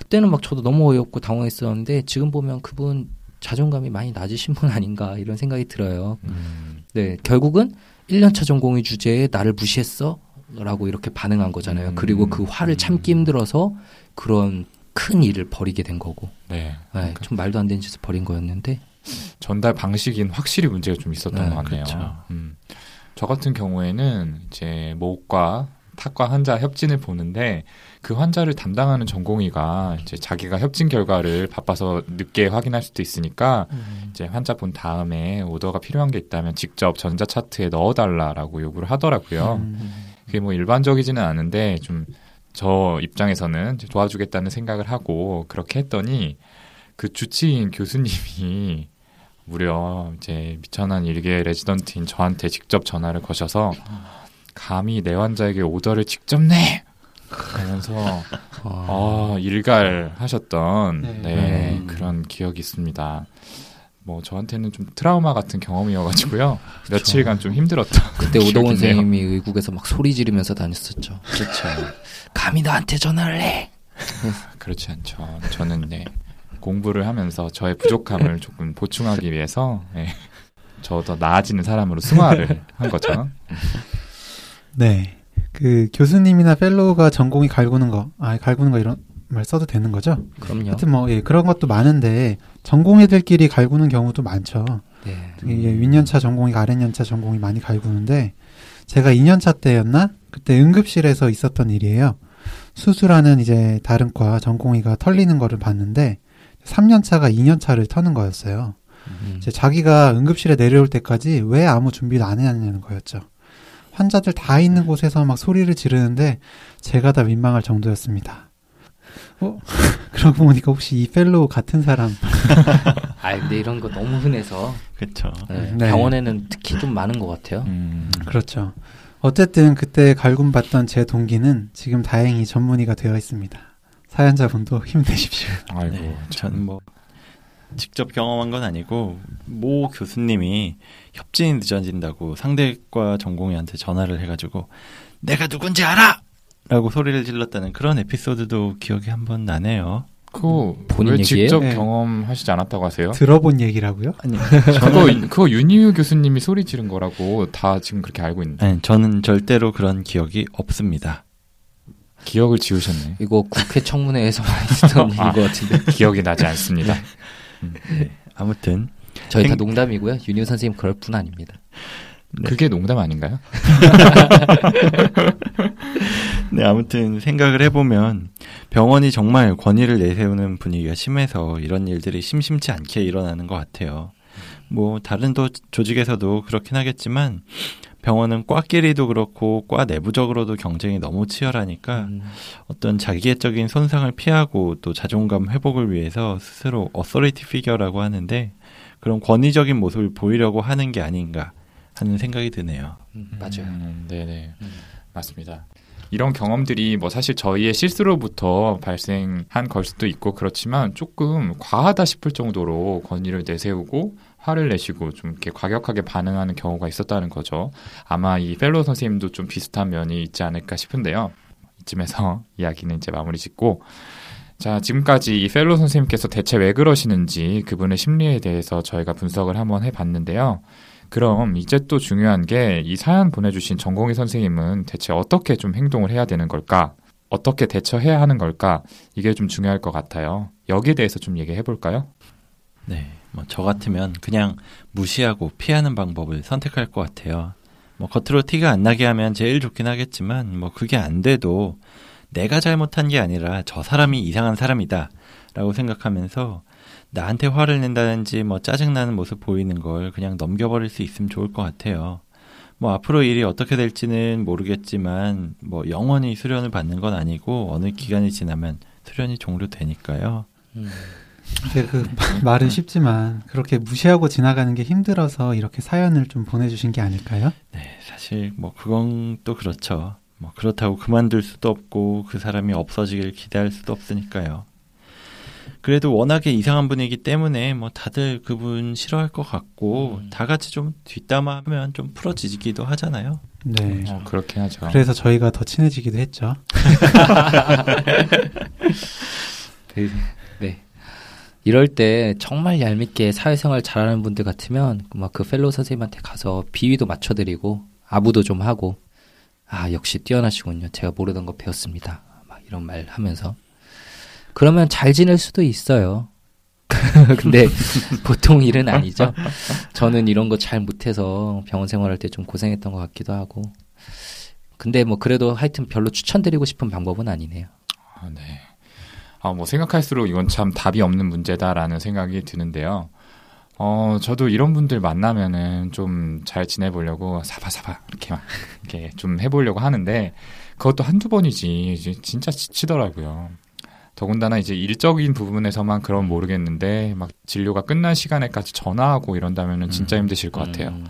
[SPEAKER 2] 그때는 막 저도 너무 어이없고 당황했었는데 지금 보면 그분 자존감이 많이 낮으신 분 아닌가 이런 생각이 들어요.
[SPEAKER 1] 음,
[SPEAKER 2] 네 결국은 1년차 전공의 주제에 나를 무시했어 라고 이렇게 반응한 거잖아요.
[SPEAKER 1] 음.
[SPEAKER 2] 그리고 그 화를 참기 힘들어서 그런 큰 일을 벌이게 된 거고
[SPEAKER 1] 네.
[SPEAKER 2] 네, 좀 말도 안 되는 짓을 벌인 거였는데
[SPEAKER 1] 전달 방식인 확실히 문제가 좀 있었던
[SPEAKER 2] 네,
[SPEAKER 1] 것 같네요.
[SPEAKER 4] 그렇죠.
[SPEAKER 1] 음. 저 같은 경우에는 이제 목과 탁과 환자 협진을 보는데 그 환자를 담당하는 전공의가 이제 자기가 협진 결과를 바빠서 늦게 확인할 수도 있으니까 이제 환자 본 다음에 오더가 필요한 게 있다면 직접 전자 차트에 넣어달라라고 요구를 하더라고요.
[SPEAKER 3] 음.
[SPEAKER 1] 그게 뭐 일반적이지는 않은데 좀 저 입장에서는 도와주겠다는 생각을 하고 그렇게 했더니 그 주치인 교수님이 무려 이제 미천한 일개 레지던트인 저한테 직접 전화를 거셔서 감히 내 환자에게 오더를 직접 내! 하면서
[SPEAKER 2] 어,
[SPEAKER 1] 아, 일갈 하셨던
[SPEAKER 3] 네.
[SPEAKER 1] 네,
[SPEAKER 2] 네.
[SPEAKER 1] 그런 기억이 있습니다. 뭐 저한테는 좀 트라우마 같은 경험이어가지고요 [laughs] 며칠간 좀 힘들었던 [laughs]
[SPEAKER 2] 그때 오동원. 선생님이 의국에서 막 소리 지르면서 다녔었죠.
[SPEAKER 4] 그렇죠.
[SPEAKER 2] 감히 나한테 전화를 해. [laughs]
[SPEAKER 1] 그렇지 않죠. 저는 네, 공부를 하면서 저의 부족함을 조금 보충하기 위해서 네, 저더 나아지는 사람으로 승화를 한 거죠.
[SPEAKER 3] 네. 그 교수님이나 펠로우가 전공이 갈구는 거, 아 갈구는 거 이런 말 써도 되는 거죠?
[SPEAKER 2] 그럼요.
[SPEAKER 3] 하여튼 뭐 예, 그런 것도 많은데 전공의들끼리 갈구는 경우도 많죠.
[SPEAKER 2] 네.
[SPEAKER 3] 이게 6년차 전공의가 아랫년차 전공이 많이 갈구는데 제가 2년차 때였나 그때 응급실에서 있었던 일이에요. 수술하는 이제 다른 과 전공의가 털리는 거를 봤는데 3년차가 2년차를 터는 거였어요.
[SPEAKER 2] 음.
[SPEAKER 3] 이제 자기가 응급실에 내려올 때까지 왜 아무 준비도 안 해놨냐는 거였죠. 환자들 다 있는 곳에서 막 소리를 지르는데 제가 다 민망할 정도였습니다. 어? [laughs] 그러고 보니까 혹시 이 fellow 같은 사람 [laughs]
[SPEAKER 2] 아 근데 이런 거 너무 흔해서
[SPEAKER 4] 그렇죠.
[SPEAKER 2] 네,
[SPEAKER 3] 네.
[SPEAKER 2] 병원에는 특히 좀 많은 것 같아요.
[SPEAKER 1] 음,
[SPEAKER 3] 그렇죠. 어쨌든 그때 갈굼받던 제 동기는 지금 다행히 전문의가 되어 있습니다. 사연자분도 힘내십시오. [laughs]
[SPEAKER 1] 아이고,
[SPEAKER 4] 네,
[SPEAKER 1] 참.
[SPEAKER 4] 저는 뭐 직접 경험한 건 아니고 모 교수님이 협진이 늦어진다고 상대과 전공의한테 전화를 해가지고 내가 누군지 알아! 라고 소리를 질렀다는 그런 에피소드도 기억이 한 번 나네요.
[SPEAKER 1] 그거
[SPEAKER 2] 본인
[SPEAKER 1] 왜
[SPEAKER 2] 얘기예요?
[SPEAKER 1] 직접
[SPEAKER 3] 네.
[SPEAKER 1] 경험하시지 않았다고 하세요?
[SPEAKER 3] 들어본 얘기라고요?
[SPEAKER 4] 아니,
[SPEAKER 1] 그거 그거 윤희유 교수님이 소리 지른 거라고 다 지금 그렇게 알고 있는데
[SPEAKER 4] 아니, 저는 절대로 그런 기억이 없습니다.
[SPEAKER 1] 기억을 지우셨네.
[SPEAKER 2] 이거 국회 청문회에서 [laughs] 얘기인
[SPEAKER 1] 아.
[SPEAKER 2] 것 같은데
[SPEAKER 1] 기억이 나지 않습니다.
[SPEAKER 4] 네, 아무튼
[SPEAKER 2] 저희 다
[SPEAKER 4] 행-
[SPEAKER 2] 농담이고요. 윤희 선생님 그럴 분 아닙니다.
[SPEAKER 4] 네.
[SPEAKER 1] 그게 농담 아닌가요? [laughs] [laughs]
[SPEAKER 4] 네, 아무튼 생각을 해보면 병원이 정말 권위를 내세우는 분위기가 심해서 이런 일들이 심심치 않게 일어나는 것 같아요. 뭐 다른 도, 조직에서도 그렇긴 하겠지만 병원은 과끼리도 그렇고 과 내부적으로도 경쟁이 너무 치열하니까
[SPEAKER 2] 음,
[SPEAKER 4] 어떤 자기애적인 손상을 피하고 또 자존감 회복을 위해서 스스로 어서리티 피겨라고 하는데 그런 권위적인 모습을 보이려고 하는 게 아닌가 하는 생각이 드네요.
[SPEAKER 2] 음, 맞아요.
[SPEAKER 1] 음, 네네.
[SPEAKER 2] 음.
[SPEAKER 1] 맞습니다. 이런 경험들이 뭐 사실 저희의 실수로부터 발생한 걸 수도 있고 그렇지만 조금 과하다 싶을 정도로 권위를 내세우고 화를 내시고 좀 이렇게 과격하게 반응하는 경우가 있었다는 거죠. 아마 이 fellow 선생님도 좀 비슷한 면이 있지 않을까 싶은데요. 이쯤에서 [laughs] 이야기는 이제 마무리 짓고 자, 지금까지 이 fellow 선생님께서 대체 왜 그러시는지 그분의 심리에 대해서 저희가 분석을 한번 해봤는데요. 그럼 이제 또 중요한 게 이 사연 보내주신 전공의 선생님은 대체 어떻게 좀 행동을 해야 되는 걸까? 어떻게 대처해야 하는 걸까? 이게 좀 중요할 것 같아요. 여기에 대해서 좀 얘기해 볼까요?
[SPEAKER 4] 네, 뭐 저 같으면 그냥 무시하고 피하는 방법을 선택할 것 같아요. 뭐 겉으로 티가 안 나게 하면 제일 좋긴 하겠지만 뭐 그게 안 돼도 내가 잘못한 게 아니라 저 사람이 이상한 사람이다 라고 생각하면서 나한테 화를 낸다든지 뭐 짜증나는 모습 보이는 걸 그냥 넘겨버릴 수 있으면 좋을 것 같아요. 뭐 앞으로 일이 어떻게 될지는 모르겠지만 뭐 영원히 수련을 받는 건 아니고 어느 기간이 지나면 수련이 종료되니까요.
[SPEAKER 2] 음.
[SPEAKER 3] 그 [laughs] 말은 쉽지만 그렇게 무시하고 지나가는 게 힘들어서 이렇게 사연을 좀 보내주신 게 아닐까요?
[SPEAKER 4] 네, 사실 뭐 그건 또 그렇죠. 뭐 그렇다고 그만둘 수도 없고 그 사람이 없어지길 기대할 수도 없으니까요. 그래도 워낙에 이상한 분이기 때문에 뭐 다들 그분 싫어할 것 같고
[SPEAKER 2] 음.
[SPEAKER 4] 다 같이 좀 뒷담화하면 좀 풀어지기도 하잖아요.
[SPEAKER 3] 네.
[SPEAKER 1] 어, 그렇게 하죠.
[SPEAKER 3] 그래서 저희가 더 친해지기도 했죠. [laughs]
[SPEAKER 2] 네. 이럴 때 정말 얄밉게 사회생활 잘하는 분들 같으면 막 그 fellow 선생님한테 가서 비위도 맞춰드리고 아부도 좀 하고 아 역시 뛰어나시군요. 제가 모르던 거 배웠습니다. 막 이런 말 하면서 그러면 잘 지낼 수도 있어요. [laughs] 근데 [laughs] 보통 일은 아니죠. 저는 이런 거 잘 못해서 병원 생활할 때 좀 고생했던 것 같기도 하고. 근데 뭐 그래도 하여튼 별로 추천드리고 싶은 방법은 아니네요.
[SPEAKER 1] 아, 네. 아, 뭐 생각할수록 이건 참 답이 없는 문제다라는 생각이 드는데요. 어, 저도 이런 분들 만나면은 좀 잘 지내보려고 사바사바 이렇게 막 이렇게 좀 해보려고 하는데 그것도 한두 번이지 진짜 지치더라고요. 더군다나 이제 일적인 부분에서만 그럼 모르겠는데 막 진료가 끝난 시간에까지 전화하고 이런다면은 진짜
[SPEAKER 4] 음.
[SPEAKER 1] 힘드실 것 같아요.
[SPEAKER 2] 음,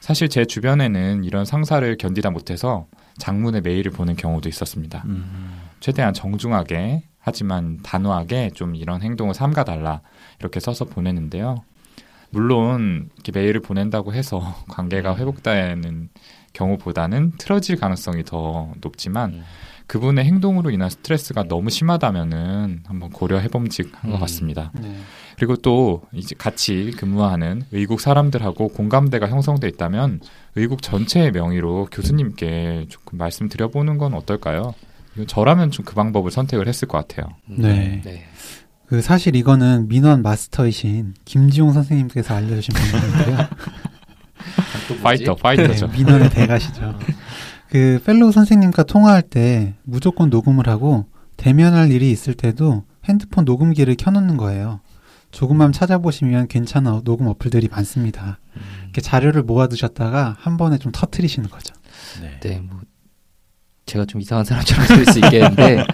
[SPEAKER 1] 사실 제 주변에는 이런 상사를 견디다 못해서 장문의 메일을 보낸 경우도 있었습니다.
[SPEAKER 4] 음,
[SPEAKER 1] 최대한 정중하게 하지만 단호하게 좀 이런 행동을 삼가달라 이렇게 써서 보내는데요. 물론 이렇게 메일을 보낸다고 해서 [laughs] 관계가 회복되는 경우보다는 틀어질 가능성이 더 높지만
[SPEAKER 2] 음.
[SPEAKER 1] 그분의 행동으로 인한 스트레스가 너무 심하다면은 한번 고려해 봄직한 것
[SPEAKER 2] 음.
[SPEAKER 1] 같습니다.
[SPEAKER 3] 네.
[SPEAKER 1] 그리고 또 이제 같이 근무하는 의국 사람들하고 공감대가 형성돼 있다면 의국 전체의 명의로 교수님께 조금 말씀드려 보는 건 어떨까요? 저라면 좀 그 방법을 선택을 했을 것 같아요.
[SPEAKER 3] 네.
[SPEAKER 2] 네.
[SPEAKER 3] 그 사실 이거는 민원 마스터이신 김지용 선생님께서 알려주신 방법인데요. [laughs]
[SPEAKER 1] 파이터, 파이터죠.
[SPEAKER 3] 네, 민원의 대가시죠. 그 fellow 선생님과 통화할 때 무조건 녹음을 하고 대면할 일이 있을 때도 핸드폰 녹음기를 켜놓는 거예요. 조금만 찾아보시면 괜찮은 녹음 어플들이 많습니다. 이렇게 자료를 모아두셨다가 한 번에 좀 터트리시는 거죠.
[SPEAKER 4] 네.
[SPEAKER 2] 네, 뭐 제가 좀 이상한 사람처럼 [laughs] 들릴 수 있겠는데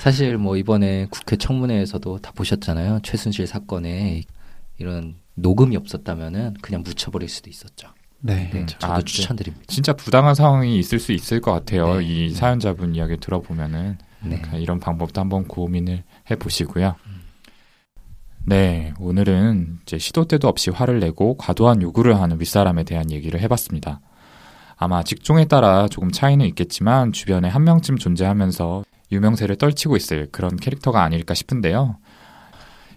[SPEAKER 2] 사실 뭐 이번에 국회 청문회에서도 다 보셨잖아요. 최순실 사건에 이런 녹음이 없었다면은 그냥 묻혀버릴 수도 있었죠.
[SPEAKER 3] 네.
[SPEAKER 2] 네,
[SPEAKER 1] 아, 네.
[SPEAKER 2] 추천드립니다.
[SPEAKER 1] 진짜 부당한 상황이 있을 수 있을 것 같아요.
[SPEAKER 2] 네.
[SPEAKER 1] 이 사연자분 이야기 들어보면은
[SPEAKER 2] 네.
[SPEAKER 1] 그러니까 이런 방법도 한번 고민을 해보시고요. 네, 오늘은 이제 시도 때도 없이 화를 내고 과도한 요구를 하는 윗사람에 대한 얘기를 해봤습니다. 아마 직종에 따라 조금 차이는 있겠지만 주변에 한 명쯤 존재하면서 유명세를 떨치고 있을 그런 캐릭터가 아닐까 싶은데요.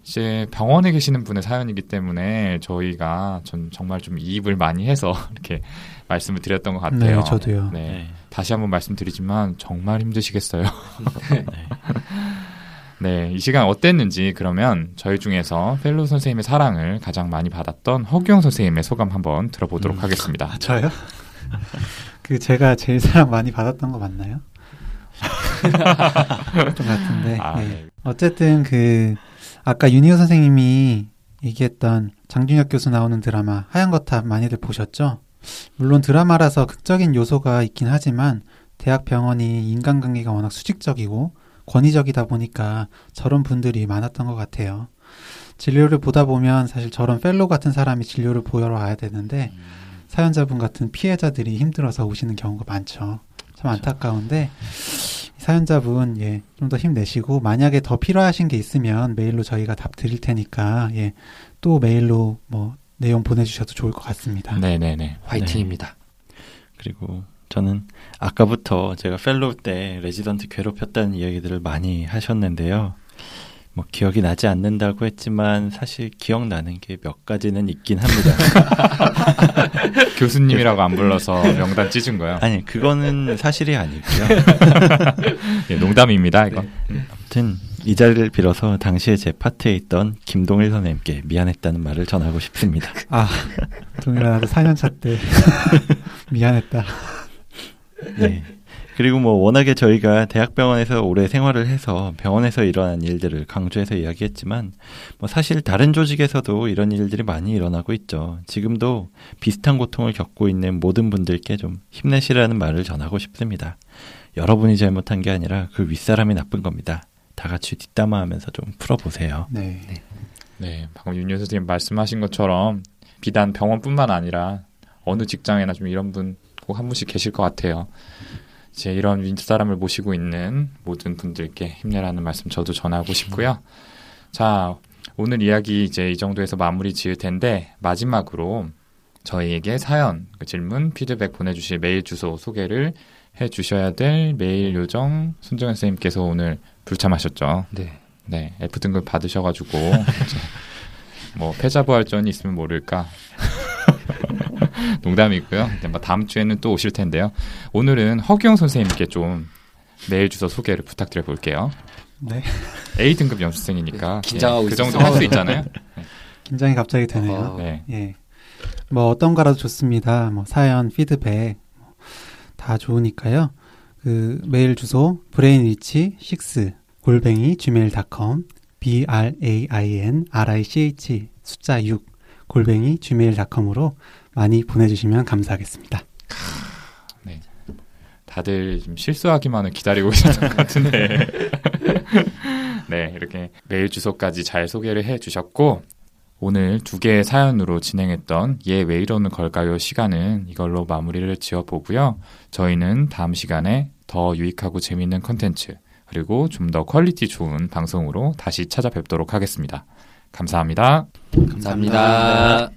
[SPEAKER 1] 이제 병원에 계시는 분의 사연이기 때문에 저희가 전 정말 좀 이입을 많이 해서 [laughs] 이렇게 말씀을 드렸던 것 같아요.
[SPEAKER 3] 네, 저도요.
[SPEAKER 1] 네.
[SPEAKER 4] 네.
[SPEAKER 1] 다시 한번 말씀드리지만 정말 힘드시겠어요.
[SPEAKER 4] 네. [laughs]
[SPEAKER 1] 네, 이 시간 어땠는지 그러면 저희 중에서 펠로 선생님의 사랑을 가장 많이 받았던 허규영 선생님의 소감 한번 들어보도록
[SPEAKER 2] 음.
[SPEAKER 1] 하겠습니다.
[SPEAKER 3] 아, 저요? [laughs] 그 제가 제일 사랑 많이 받았던 거 맞나요? 좀 같은데.
[SPEAKER 1] 아,
[SPEAKER 3] 예.
[SPEAKER 1] 네.
[SPEAKER 3] 어쨌든 그 아까 윤희호 선생님이 얘기했던 장준혁 교수 나오는 드라마 하얀 거탑 많이들 보셨죠? 물론 드라마라서 극적인 요소가 있긴 하지만 대학 병원이 인간관계가 워낙 수직적이고 권위적이다 보니까 저런 분들이 많았던 것 같아요. 진료를 보다 보면 사실 저런 펠로 같은 사람이 진료를 보러 와야 되는데 사연자분 같은 피해자들이 힘들어서 오시는 경우가 많죠. 참 안타까운데 이 사연자분 예, 좀 더 힘내시고 만약에 더 필요하신 게 있으면 메일로 저희가 답 드릴 테니까 예, 또 메일로 뭐 내용 보내주셔도 좋을 것 같습니다.
[SPEAKER 1] 네네네.
[SPEAKER 2] 화이팅입니다.
[SPEAKER 4] 그리고 저는 아까부터 제가 fellow 때 레지던트 괴롭혔다는 이야기들을 많이 하셨는데요. 뭐 기억이 나지 않는다고 했지만 사실 기억나는 게 몇 가지는 있긴 합니다. [laughs]
[SPEAKER 1] 교수님이라고 안 불러서 명단 찢은 거요.
[SPEAKER 4] 아니 그거는 사실이 아니고요. [laughs]
[SPEAKER 1] 예, 농담입니다, 이건.
[SPEAKER 4] 아무튼 이 자리를 빌어서 당시에 제 파트에 있던 김동일 선생님께 미안했다는 말을 전하고 싶습니다.
[SPEAKER 3] 아, 동일아 나도 4년차 때 [laughs] 미안했다.
[SPEAKER 4] 네. 그리고 뭐 워낙에 저희가 대학병원에서 오래 생활을 해서 병원에서 일어난 일들을 강조해서 이야기했지만 뭐 사실 다른 조직에서도 이런 일들이 많이 일어나고 있죠. 지금도 비슷한 고통을 겪고 있는 모든 분들께 좀 힘내시라는 말을 전하고 싶습니다. 여러분이 잘못한 게 아니라 그 윗사람이 나쁜 겁니다. 다 같이 뒷담화하면서 좀 풀어보세요.
[SPEAKER 3] 네.
[SPEAKER 2] 네.
[SPEAKER 1] 네, 방금 윤유 선생님 말씀하신 것처럼 비단 병원뿐만 아니라 어느 직장에나 좀 이런 분 꼭 한 분씩 계실 것 같아요. 이제 이런 윗사람을 모시고 있는 모든 분들께 힘내라는 말씀 저도 전하고 싶고요. 자, 오늘 이야기 이제 이 정도에서 마무리 지을 텐데 마지막으로 저희에게 사연, 그 질문, 피드백 보내주실 메일 주소 소개를 해 주셔야 될 메일 요정 손정현 선생님께서 오늘 불참하셨죠.
[SPEAKER 2] 네.
[SPEAKER 1] 네, F 등급 받으셔가지고 [laughs] 뭐 패자부활전이 있으면 모를까. [laughs] 농담이고요. 이제 뭐 다음 주에는 또 오실 텐데요. 오늘은 허규영 선생님께 좀 메일 주소 소개를 부탁드려 볼게요.
[SPEAKER 3] 네.
[SPEAKER 1] A 등급 연수생이니까
[SPEAKER 2] 긴장하고
[SPEAKER 1] 예, 그 정도. 할 수 있잖아요. [laughs]
[SPEAKER 3] 긴장이 갑자기 되네요.
[SPEAKER 2] 어.
[SPEAKER 1] 네.
[SPEAKER 3] 예. 뭐 어떤 거라도 좋습니다. 뭐 사연, 피드백 뭐 다 좋으니까요. 그 메일 주소 brainrich 6 골뱅이 gmail.com b r a i n r i c h 숫자 6 골뱅이 gmail.com으로 많이 보내주시면 감사하겠습니다.
[SPEAKER 1] 다들 좀 실수하기만을 기다리고 계셨던 것 같은데. [laughs] 네, 이렇게 메일 주소까지 잘 소개를 해 주셨고, 오늘 두 개의 사연으로 진행했던 얘왜 이러는 걸까요 시간은 이걸로 마무리를 지어 보고요. 저희는 다음 시간에 더 유익하고 재미있는 컨텐츠, 그리고 좀 더 quality 좋은 방송으로 다시 찾아뵙도록 하겠습니다. 감사합니다.
[SPEAKER 2] 감사합니다.